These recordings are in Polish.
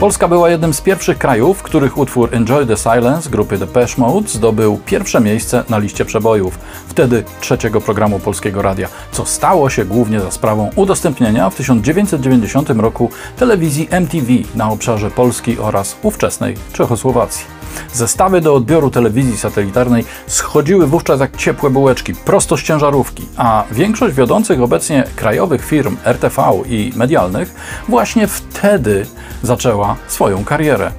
Polska była jednym z pierwszych krajów, w których utwór Enjoy the Silence grupy Depeche Mode zdobył pierwsze miejsce na liście przebojów, wtedy trzeciego programu Polskiego Radia, co stało się głównie za sprawą udostępnienia w 1990 roku telewizji MTV na obszarze Polski oraz ówczesnej Czechosłowacji. Zestawy do odbioru telewizji satelitarnej schodziły wówczas jak ciepłe bułeczki, prosto z ciężarówki, a większość wiodących obecnie krajowych firm RTV i medialnych właśnie wtedy zaczęła swoją karierę.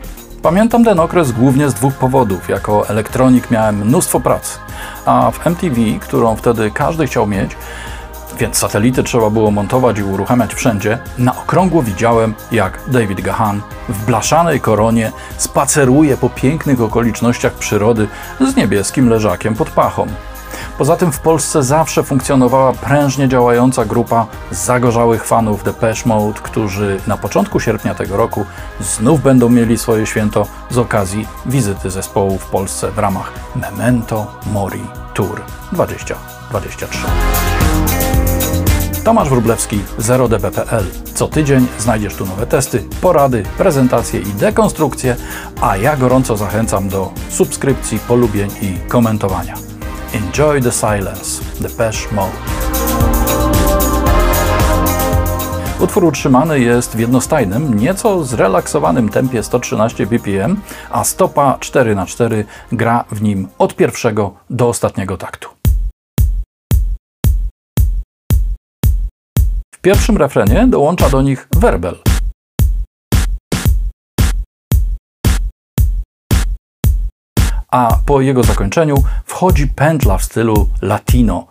Pamiętam ten okres głównie z dwóch powodów. Jako elektronik miałem mnóstwo pracy, a w MTV, którą wtedy każdy chciał mieć, więc satelity trzeba było montować i uruchamiać wszędzie, na okrągło widziałem, jak David Gahan w blaszanej koronie spaceruje po pięknych okolicznościach przyrody z niebieskim leżakiem pod pachą. Poza tym w Polsce zawsze funkcjonowała prężnie działająca grupa zagorzałych fanów Depeche Mode, którzy na początku sierpnia tego roku znów będą mieli swoje święto z okazji wizyty zespołu w Polsce w ramach Memento Mori Tour 2023. Tomasz Wróblewski 0db.pl. Co tydzień znajdziesz tu nowe testy, porady, prezentacje i dekonstrukcje, a ja gorąco zachęcam do subskrypcji, polubień i komentowania. Enjoy the silence. Depeche Mode. Utwór utrzymany jest w jednostajnym, nieco zrelaksowanym tempie 113 bpm, a stopa 4x4 gra w nim od pierwszego do ostatniego taktu. W pierwszym refrenie dołącza do nich werbel. A po jego zakończeniu wchodzi pętla w stylu latino.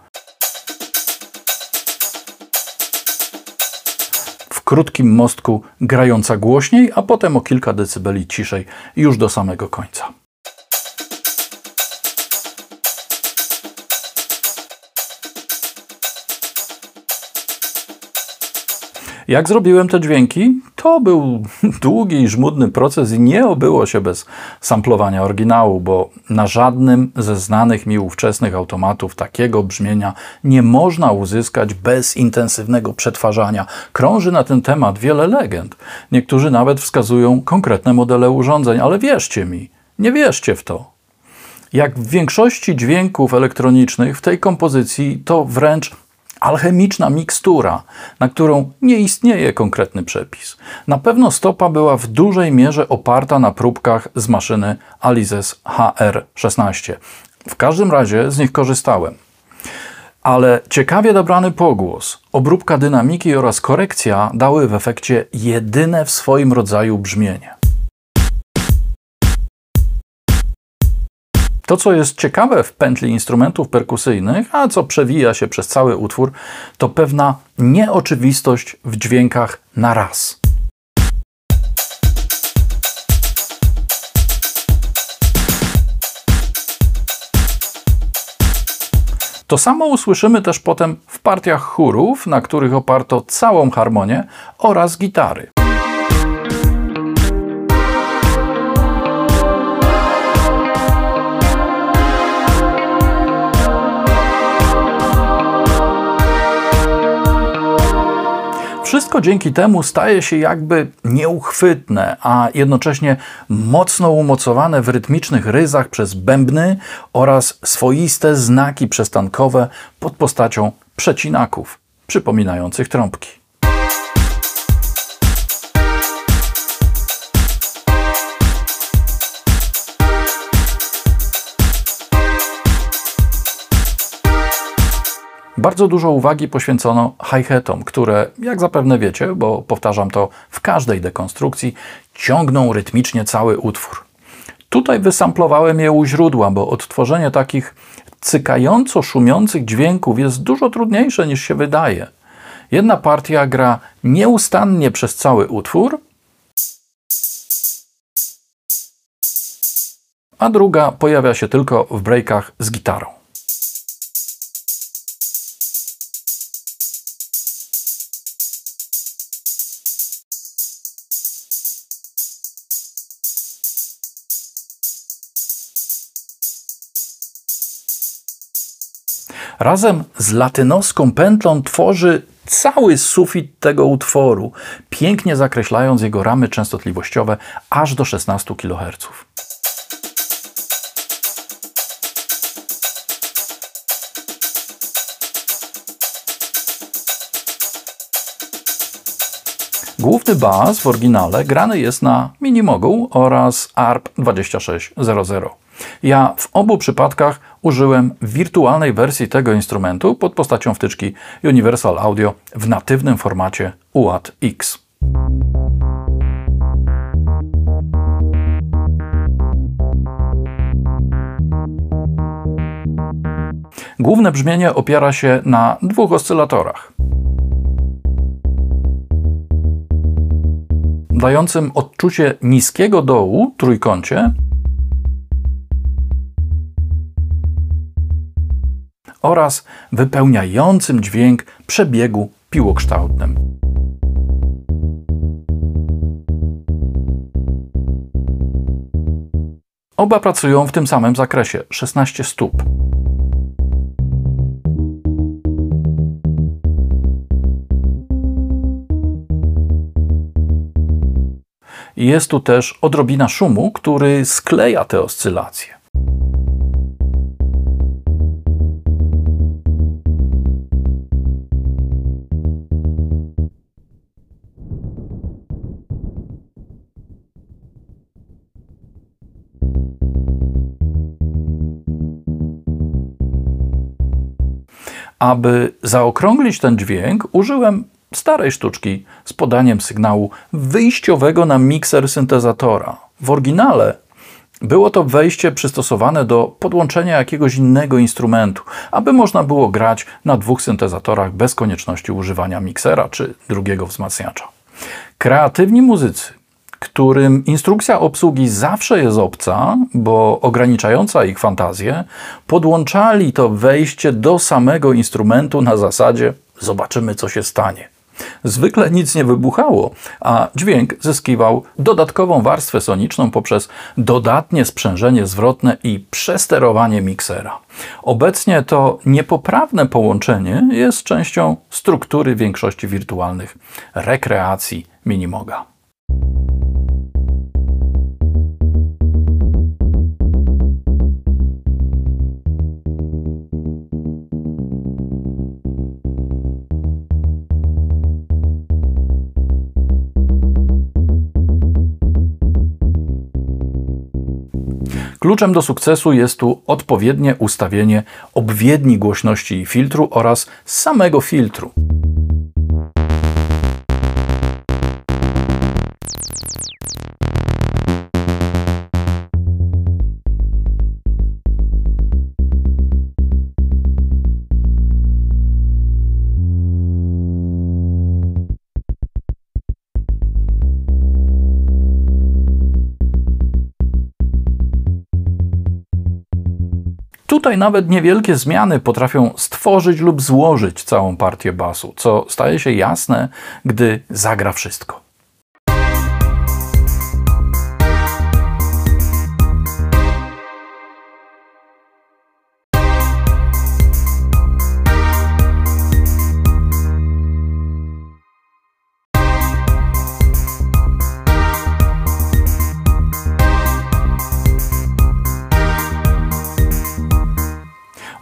W krótkim mostku grająca głośniej, a potem o kilka decybeli ciszej już do samego końca. Jak zrobiłem te dźwięki? To był długi i żmudny proces i nie obyło się bez samplowania oryginału, bo na żadnym ze znanych mi ówczesnych automatów takiego brzmienia nie można uzyskać bez intensywnego przetwarzania. Krąży na ten temat wiele legend. Niektórzy nawet wskazują konkretne modele urządzeń, ale wierzcie mi, nie wierzcie w to. Jak w większości dźwięków elektronicznych w tej kompozycji to wręcz alchemiczna mikstura, na którą nie istnieje konkretny przepis. Na pewno stopa była w dużej mierze oparta na próbkach z maszyny Alizes HR16. W każdym razie z nich korzystałem. Ale ciekawie dobrany pogłos, obróbka dynamiki oraz korekcja dały w efekcie jedyne w swoim rodzaju brzmienie. To, co jest ciekawe w pętli instrumentów perkusyjnych, a co przewija się przez cały utwór, to pewna nieoczywistość w dźwiękach na raz. To samo usłyszymy też potem w partiach chórów, na których oparto całą harmonię oraz gitary. Wszystko dzięki temu staje się jakby nieuchwytne, a jednocześnie mocno umocowane w rytmicznych ryzach przez bębny oraz swoiste znaki przestankowe pod postacią przecinaków przypominających trąbki. Bardzo dużo uwagi poświęcono hi-hatom, które, jak zapewne wiecie, bo powtarzam to w każdej dekonstrukcji, ciągną rytmicznie cały utwór. Tutaj wysamplowałem je u źródła, bo odtworzenie takich cykająco szumiących dźwięków jest dużo trudniejsze niż się wydaje. Jedna partia gra nieustannie przez cały utwór, a druga pojawia się tylko w breakach z gitarą. Razem z latynoską pętlą tworzy cały sufit tego utworu. pięknie zakreślając jego ramy częstotliwościowe aż do 16 kHz. Główny bas w oryginale grany jest na Minimogu oraz ARP 2600. Ja w obu przypadkach użyłem wirtualnej wersji tego instrumentu pod postacią wtyczki Universal Audio w natywnym formacie UAT-X. Główne brzmienie opiera się na dwóch oscylatorach. dającym odczucie niskiego dołu, trójkącie, oraz wypełniającym dźwięk przebiegu piłokształtnym. Oba pracują w tym samym zakresie 16 stóp. Jest tu też odrobina szumu, który skleja te oscylacje. Aby zaokrąglić ten dźwięk, użyłem starej sztuczki z podaniem sygnału wyjściowego na mikser syntezatora. W oryginale było to wejście przystosowane do podłączenia jakiegoś innego instrumentu, aby można było grać na dwóch syntezatorach bez konieczności używania miksera czy drugiego wzmacniacza. Kreatywni muzycy, którym instrukcja obsługi zawsze jest obca, bo ograniczająca ich fantazję, podłączali to wejście do samego instrumentu na zasadzie zobaczymy co się stanie. Zwykle nic nie wybuchało, a dźwięk zyskiwał dodatkową warstwę soniczną poprzez dodatnie sprzężenie zwrotne i przesterowanie miksera. Obecnie to niepoprawne połączenie jest częścią struktury większości wirtualnych rekreacji Minimoga. Kluczem do sukcesu jest tu odpowiednie ustawienie obwiedni głośności filtru oraz samego filtru. Tutaj nawet niewielkie zmiany potrafią stworzyć lub złożyć całą partię basu, co staje się jasne, gdy zagra wszystko.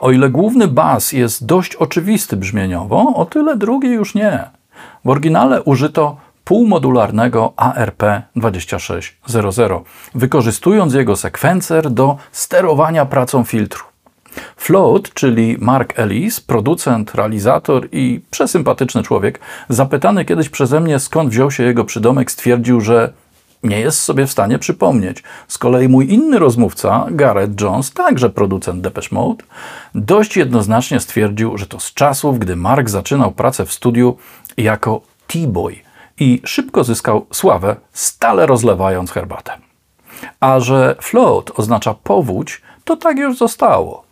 O ile główny bas jest dość oczywisty brzmieniowo, o tyle drugi już nie. W oryginale użyto półmodularnego ARP2600, wykorzystując jego sekwencer do sterowania pracą filtru. Float, czyli Mark Ellis, producent, realizator i przesympatyczny człowiek, zapytany kiedyś przeze mnie skąd wziął się jego przydomek, stwierdził, że nie jest sobie w stanie przypomnieć. Z kolei mój inny rozmówca, Gareth Jones, także producent Depeche Mode, dość jednoznacznie stwierdził, że to z czasów, gdy Mark zaczynał pracę w studiu jako T-boy i szybko zyskał sławę, stale rozlewając herbatę. A że float oznacza powódź, to tak już zostało.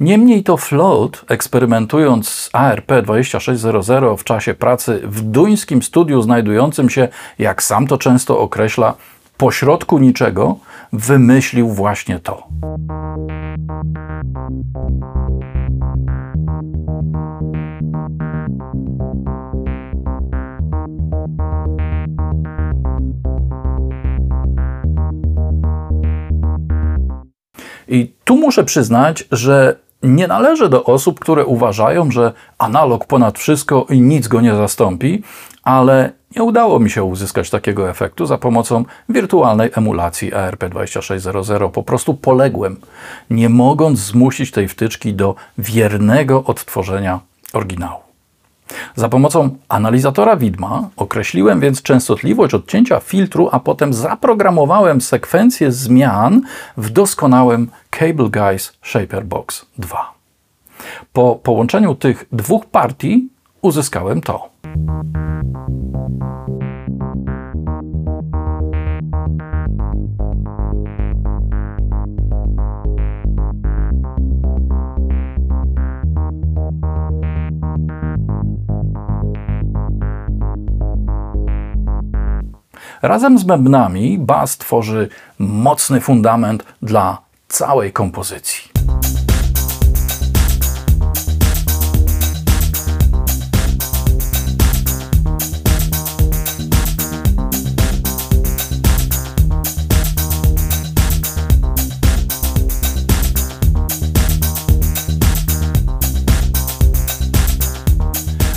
Niemniej to Float, eksperymentując z ARP2600 w czasie pracy w duńskim studiu znajdującym się, jak sam to często określa, pośrodku niczego, wymyślił właśnie to. I tu muszę przyznać, że nie należę do osób, które uważają, że analog ponad wszystko i nic go nie zastąpi, ale nie udało mi się uzyskać takiego efektu za pomocą wirtualnej emulacji ARP2600. Po prostu poległem, nie mogąc zmusić tej wtyczki do wiernego odtworzenia oryginału. Za pomocą analizatora widma określiłem więc częstotliwość odcięcia filtru, a potem zaprogramowałem sekwencję zmian w doskonałym Cable Guys Shaper Box 2. Po połączeniu tych dwóch partii uzyskałem to. Razem z bębnami bas tworzy mocny fundament dla całej kompozycji.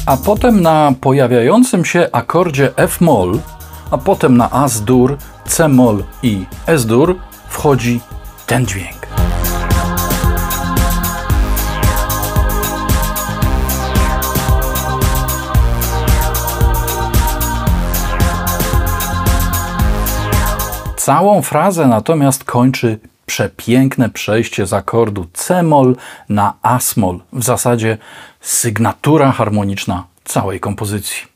A potem na pojawiającym się akordzie F-moll a potem na As-dur, C-moll i S-dur wchodzi ten dźwięk. Całą frazę natomiast kończy przepiękne przejście z akordu C-moll na As-moll, w zasadzie sygnatura harmoniczna całej kompozycji.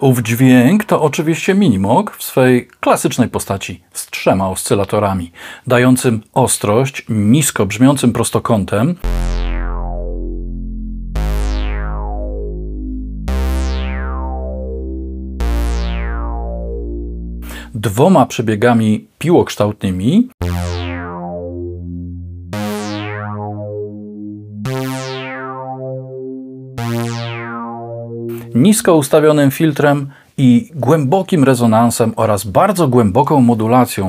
Ów dźwięk to oczywiście minimog w swej klasycznej postaci z trzema oscylatorami, dającym ostrość nisko brzmiącym prostokątem, dwoma przebiegami piłokształtnymi nisko ustawionym filtrem i głębokim rezonansem oraz bardzo głęboką modulacją.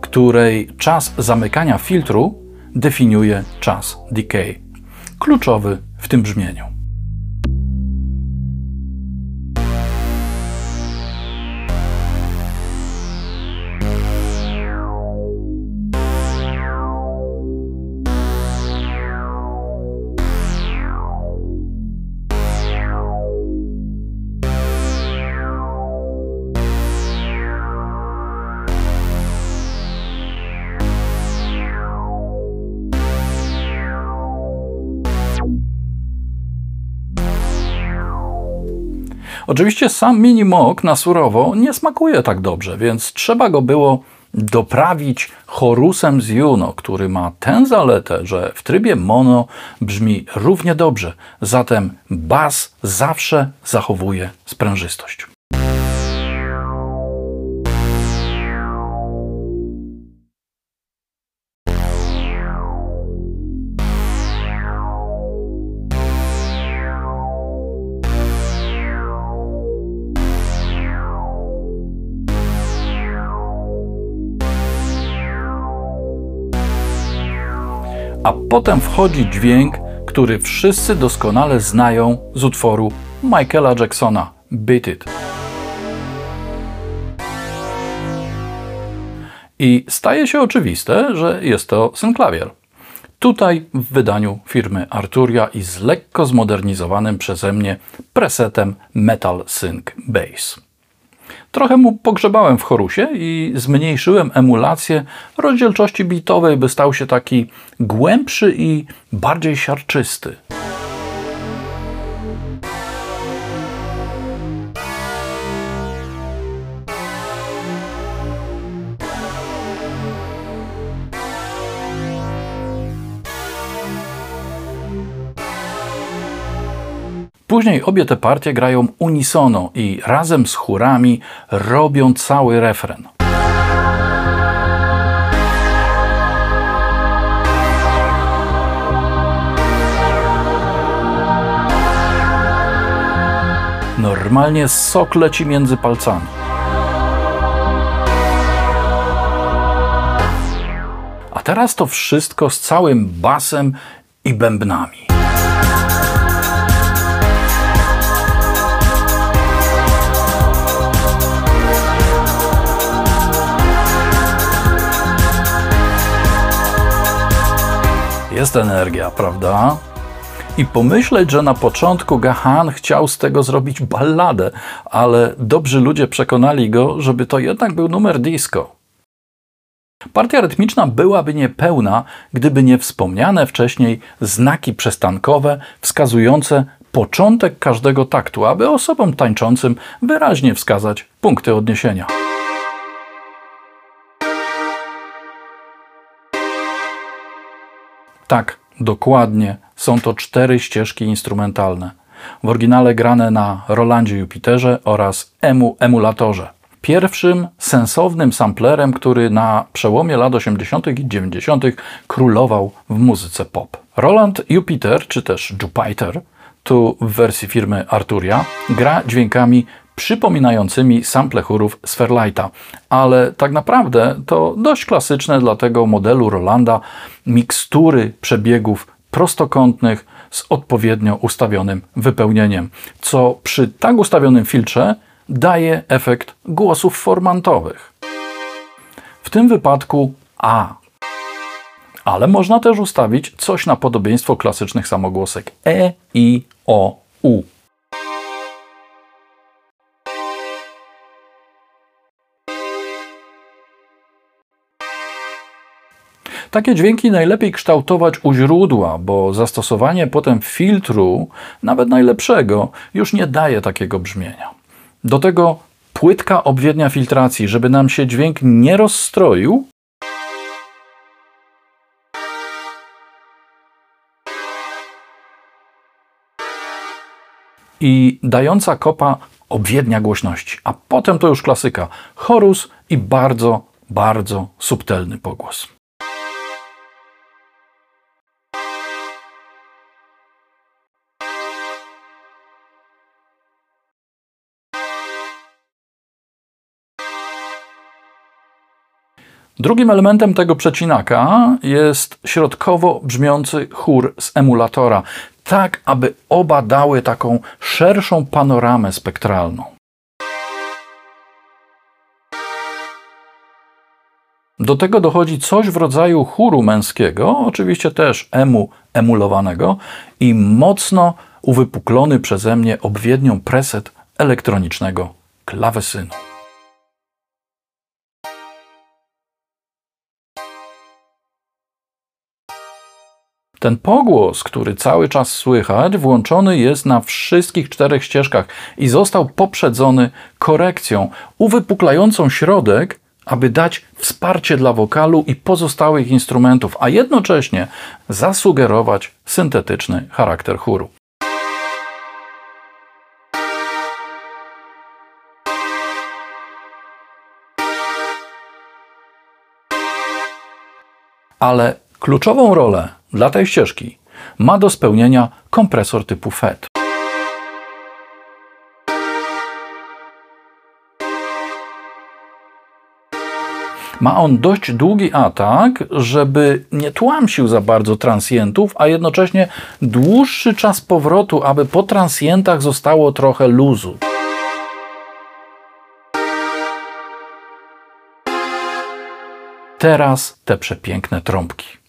której czas zamykania filtru definiuje czas decay, kluczowy w tym brzmieniu. Oczywiście sam mini mok na surowo nie smakuje tak dobrze, więc trzeba go było doprawić chorusem z Juno, który ma tę zaletę, że w trybie mono brzmi równie dobrze, zatem bas zawsze zachowuje sprężystość. A potem wchodzi dźwięk, który wszyscy doskonale znają z utworu Michaela Jacksona Beat It. I staje się oczywiste, że jest to synklawier. Tutaj w wydaniu firmy Arturia i z lekko zmodernizowanym przeze mnie presetem Metal Sync Bass. Trochę mu pogrzebałem w chorusie i zmniejszyłem emulację rozdzielczości bitowej, by stał się taki głębszy i bardziej siarczysty. Później obie te partie grają unisono i razem z chórami robią cały refren. Normalnie sok leci między palcami. A teraz to wszystko z całym basem i bębnami. Jest energia, prawda? I pomyśleć, że na początku Gahan chciał z tego zrobić balladę, ale dobrzy ludzie przekonali go, żeby to jednak był numer disco. Partia rytmiczna byłaby niepełna, gdyby nie wspomniane wcześniej znaki przestankowe wskazujące początek każdego taktu, aby osobom tańczącym wyraźnie wskazać punkty odniesienia. Tak, dokładnie, są to cztery ścieżki instrumentalne. W oryginale grane na Rolandzie Jupiterze oraz EMU emulatorze. Pierwszym sensownym samplerem, który na przełomie lat 80. i 90. królował w muzyce pop. Roland Jupiter, czy też Jupiter, tu w wersji firmy Arturia, gra dźwiękami przypominającymi sample chórów z Fairlighta, ale tak naprawdę to dość klasyczne dla tego modelu Rolanda mikstury przebiegów prostokątnych z odpowiednio ustawionym wypełnieniem, co przy tak ustawionym filtrze daje efekt głosów formantowych. W tym wypadku A. Ale można też ustawić coś na podobieństwo klasycznych samogłosek E, I, O, U. Takie dźwięki najlepiej kształtować u źródła, bo zastosowanie potem filtru, nawet najlepszego, już nie daje takiego brzmienia. Do tego płytka obwiednia filtracji, żeby nam się dźwięk nie rozstroił, i dająca kopa obwiednia głośności. A potem to już klasyka. Chorus i bardzo, bardzo subtelny pogłos. Drugim elementem tego przecinaka jest środkowo brzmiący chór z emulatora, tak aby oba dały taką szerszą panoramę spektralną. Do tego dochodzi coś w rodzaju chóru męskiego, oczywiście też emu emulowanego i mocno uwypuklony przeze mnie obwiednią preset elektronicznego klawesynu. Ten pogłos, który cały czas słychać, włączony jest na wszystkich czterech ścieżkach i został poprzedzony korekcją uwypuklającą środek, aby dać wsparcie dla wokalu i pozostałych instrumentów, a jednocześnie zasugerować syntetyczny charakter chóru. Ale kluczową rolę dla tej ścieżki ma do spełnienia kompresor typu FET. Ma on dość długi atak, żeby nie tłamsił za bardzo transientów, a jednocześnie dłuższy czas powrotu, aby po transientach zostało trochę luzu. Teraz te przepiękne trąbki.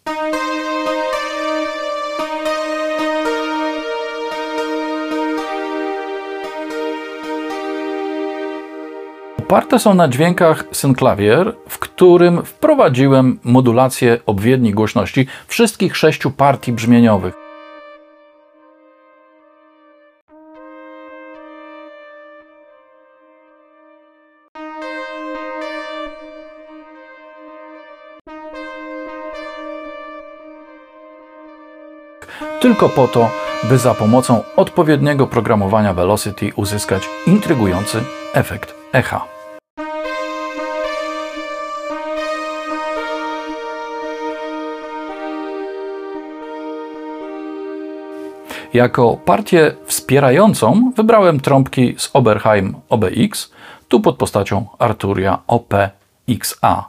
Oparte są na dźwiękach Synclavier, w którym wprowadziłem modulację obwiedni głośności wszystkich sześciu partii brzmieniowych. Tylko po to, by za pomocą odpowiedniego programowania Velocity uzyskać intrygujący efekt echa. Jako partię wspierającą wybrałem trąbki z Oberheim OBX, tu pod postacią Arturia OPXAV.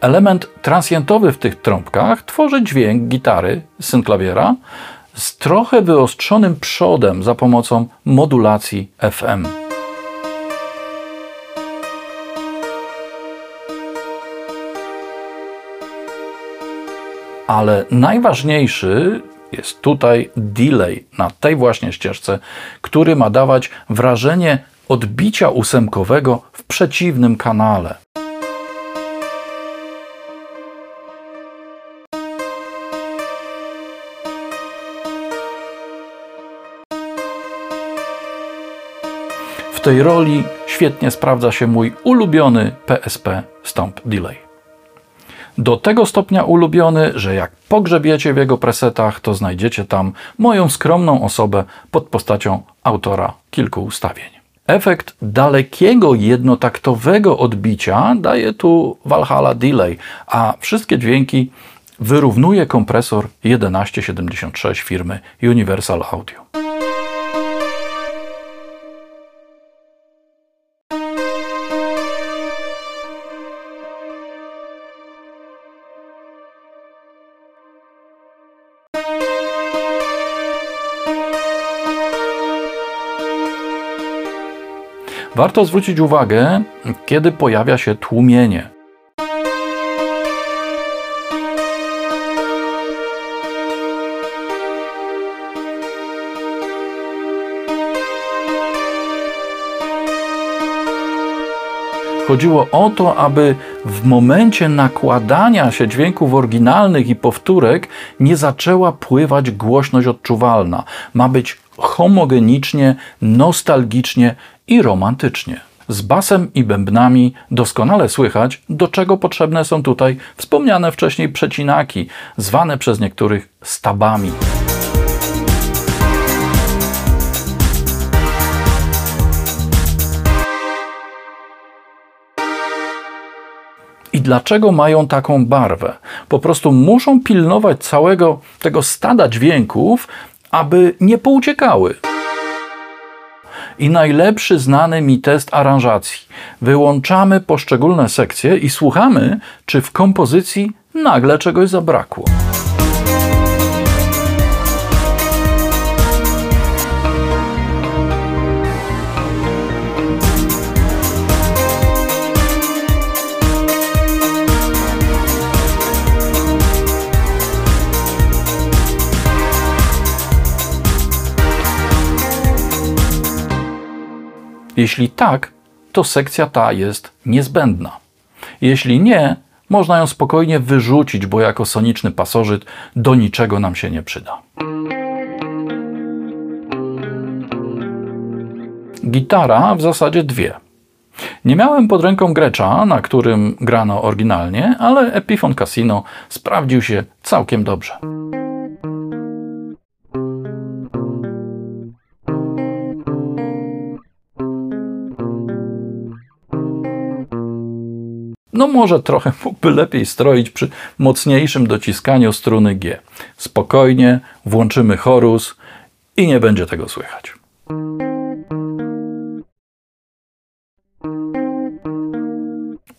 Element transientowy w tych trąbkach tworzy dźwięk gitary synklawiera z trochę wyostrzonym przodem za pomocą modulacji FM. Ale najważniejszy jest tutaj delay na tej właśnie ścieżce, który ma dawać wrażenie odbicia ósemkowego w przeciwnym kanale. W tej roli świetnie sprawdza się mój ulubiony PSP Stomp Delay. Do tego stopnia ulubiony, że jak pogrzebiecie w jego presetach, to znajdziecie tam moją skromną osobę pod postacią autora kilku ustawień. Efekt dalekiego jednotaktowego odbicia daje tu Valhalla Delay, a wszystkie dźwięki wyrównuje kompresor 1176 firmy Universal Audio. Warto zwrócić uwagę, kiedy pojawia się tłumienie. Chodziło o to, aby w momencie nakładania się dźwięków oryginalnych i powtórek nie zaczęła pływać głośność odczuwalna. Ma być homogenicznie, nostalgicznie i romantycznie. Z basem i bębnami doskonale słychać, do czego potrzebne są tutaj wspomniane wcześniej przecinaki, zwane przez niektórych stabami. I dlaczego mają taką barwę? Po prostu muszą pilnować całego tego stada dźwięków, aby nie pouciekały. I najlepszy znany mi test aranżacji. Wyłączamy poszczególne sekcje i słuchamy, czy w kompozycji nagle czegoś zabrakło. Jeśli tak, to sekcja ta jest niezbędna. Jeśli nie, można ją spokojnie wyrzucić, bo jako soniczny pasożyt do niczego nam się nie przyda. Gitara w zasadzie dwie. Nie miałem pod ręką Grecza, na którym grano oryginalnie, ale Epiphone Casino sprawdził się całkiem dobrze. No może trochę mógłby lepiej stroić przy mocniejszym dociskaniu struny G. Spokojnie, włączymy chorus i nie będzie tego słychać.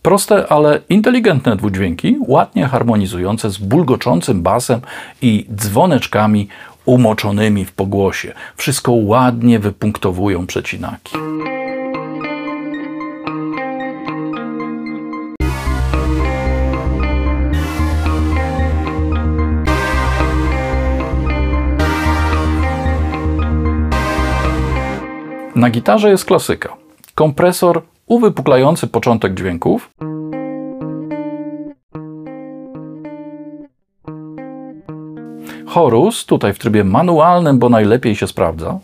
Proste, ale inteligentne dwudźwięki, ładnie harmonizujące z bulgoczącym basem i dzwoneczkami umoczonymi w pogłosie. Wszystko ładnie wypunktowują przecinaki. Na gitarze jest klasyka. Kompresor uwypuklający początek dźwięków. Chorus, tutaj w trybie manualnym, bo najlepiej się sprawdza.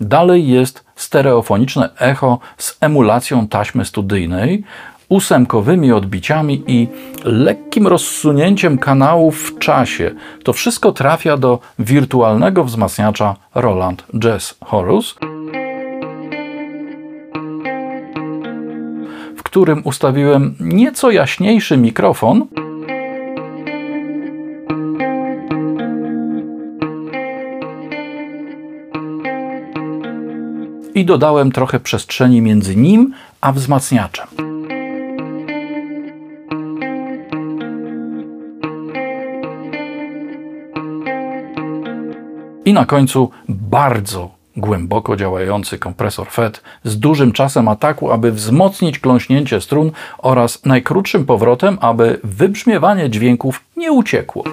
Dalej jest stereofoniczne echo z emulacją taśmy studyjnej, ósemkowymi odbiciami i lekkim rozsunięciem kanału w czasie. To wszystko trafia do wirtualnego wzmacniacza Roland Jazz Horus, w którym ustawiłem nieco jaśniejszy mikrofon. i dodałem trochę przestrzeni między nim a wzmacniaczem. Na końcu bardzo głęboko działający kompresor FET z dużym czasem ataku, aby wzmocnić kląśnięcie strun oraz najkrótszym powrotem, aby wybrzmiewanie dźwięków nie uciekło.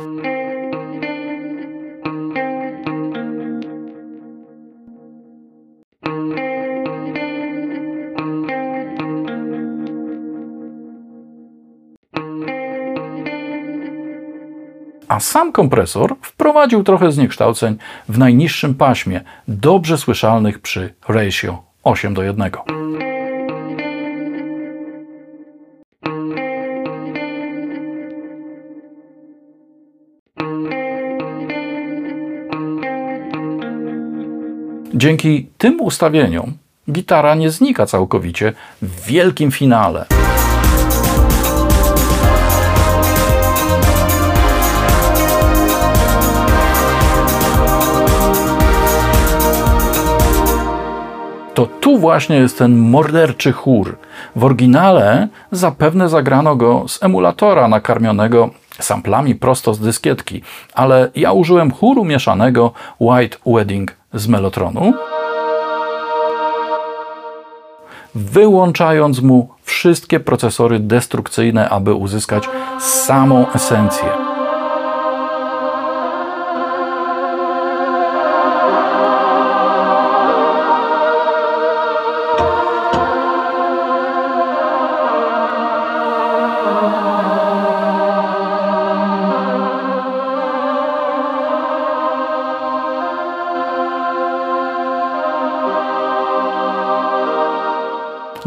a sam kompresor wprowadził trochę zniekształceń w najniższym paśmie, dobrze słyszalnych przy ratio 8 do 1. Dzięki tym ustawieniom gitara nie znika całkowicie w wielkim finale. To tu właśnie jest ten morderczy chór. W oryginale zapewne zagrano go z emulatora nakarmionego samplami prosto z dyskietki, ale ja użyłem chóru mieszanego White Wedding z Melotronu, wyłączając mu wszystkie procesory destrukcyjne, aby uzyskać samą esencję.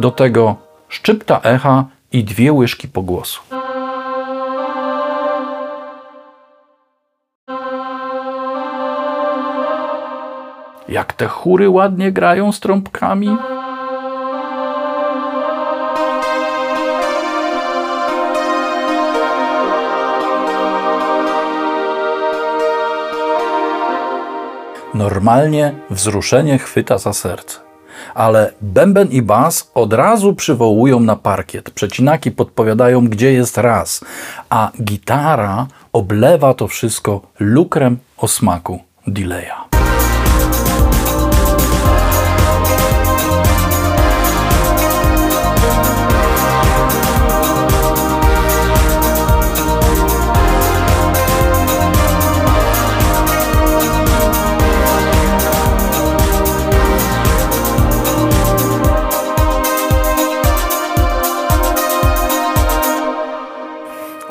Do tego szczypta echa i dwie łyżki pogłosu. Jak te chóry ładnie grają z trąbkami. Normalnie wzruszenie chwyta za serce ale bęben i bas od razu przywołują na parkiet. Przecinaki podpowiadają, gdzie jest raz, a gitara oblewa to wszystko lukrem o smaku delaya.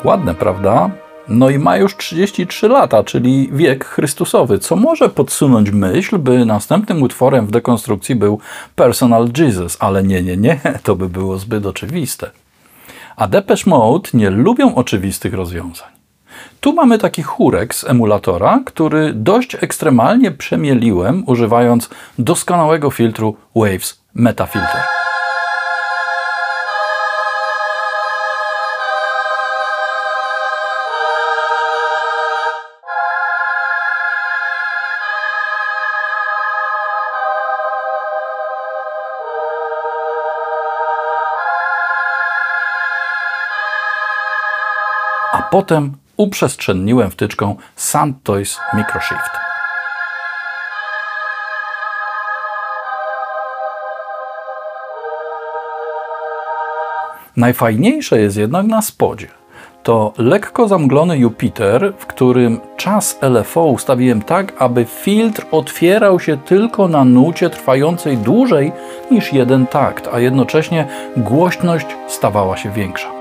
Ładne, prawda? No i ma już 33 lata, czyli wiek Chrystusowy, co może podsunąć myśl, by następnym utworem w dekonstrukcji był Personal Jesus, ale nie, nie, nie, to by było zbyt oczywiste. A Depeche Mode nie lubią oczywistych rozwiązań. Tu mamy taki chórek z emulatora, który dość ekstremalnie przemieliłem, używając doskonałego filtru Waves Metafilter. Potem uprzestrzenniłem wtyczką SandToys Microshift. Najfajniejsze jest jednak na spodzie. To lekko zamglony Jupiter, w którym czas LFO ustawiłem tak, aby filtr otwierał się tylko na nucie trwającej dłużej niż jeden takt, a jednocześnie głośność stawała się większa.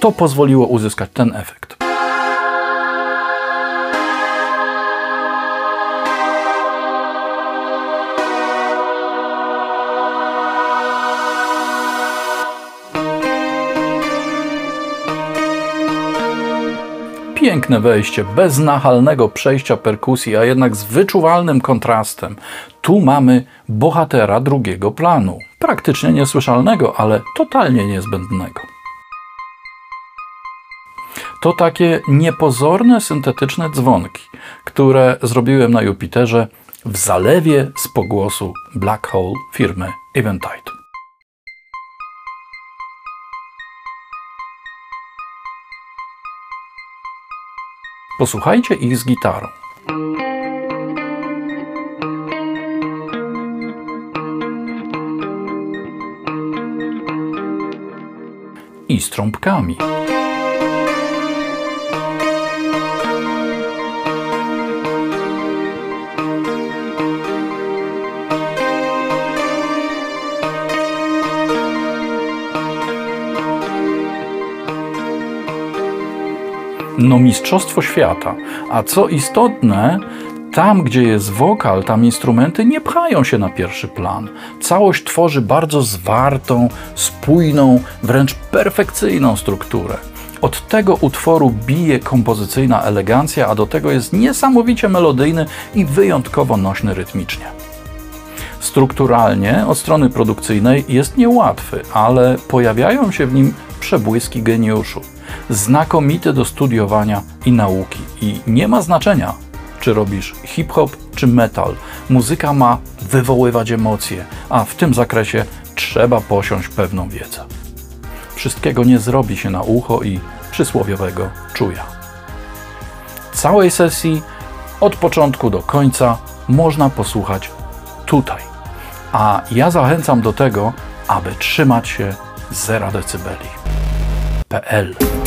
To pozwoliło uzyskać ten efekt. Piękne wejście, bez nachalnego przejścia perkusji, a jednak z wyczuwalnym kontrastem. Tu mamy bohatera drugiego planu. Praktycznie niesłyszalnego, ale totalnie niezbędnego. To takie niepozorne, syntetyczne dzwonki, które zrobiłem na Jupiterze w zalewie z pogłosu Black Hole firmy Eventide. Posłuchajcie ich z gitarą. I z trąbkami. No mistrzostwo świata. A co istotne, tam, gdzie jest wokal, tam instrumenty nie pchają się na pierwszy plan. Całość tworzy bardzo zwartą, spójną, wręcz perfekcyjną strukturę. Od tego utworu bije kompozycyjna elegancja, a do tego jest niesamowicie melodyjny i wyjątkowo nośny rytmicznie. Strukturalnie od strony produkcyjnej jest niełatwy, ale pojawiają się w nim przebłyski geniuszu znakomity do studiowania i nauki. I nie ma znaczenia, czy robisz hip-hop czy metal. Muzyka ma wywoływać emocje, a w tym zakresie trzeba posiąść pewną wiedzę. Wszystkiego nie zrobi się na ucho i przysłowiowego czuja. Całej sesji od początku do końca można posłuchać tutaj. A ja zachęcam do tego, aby trzymać się 0 decybeli. PL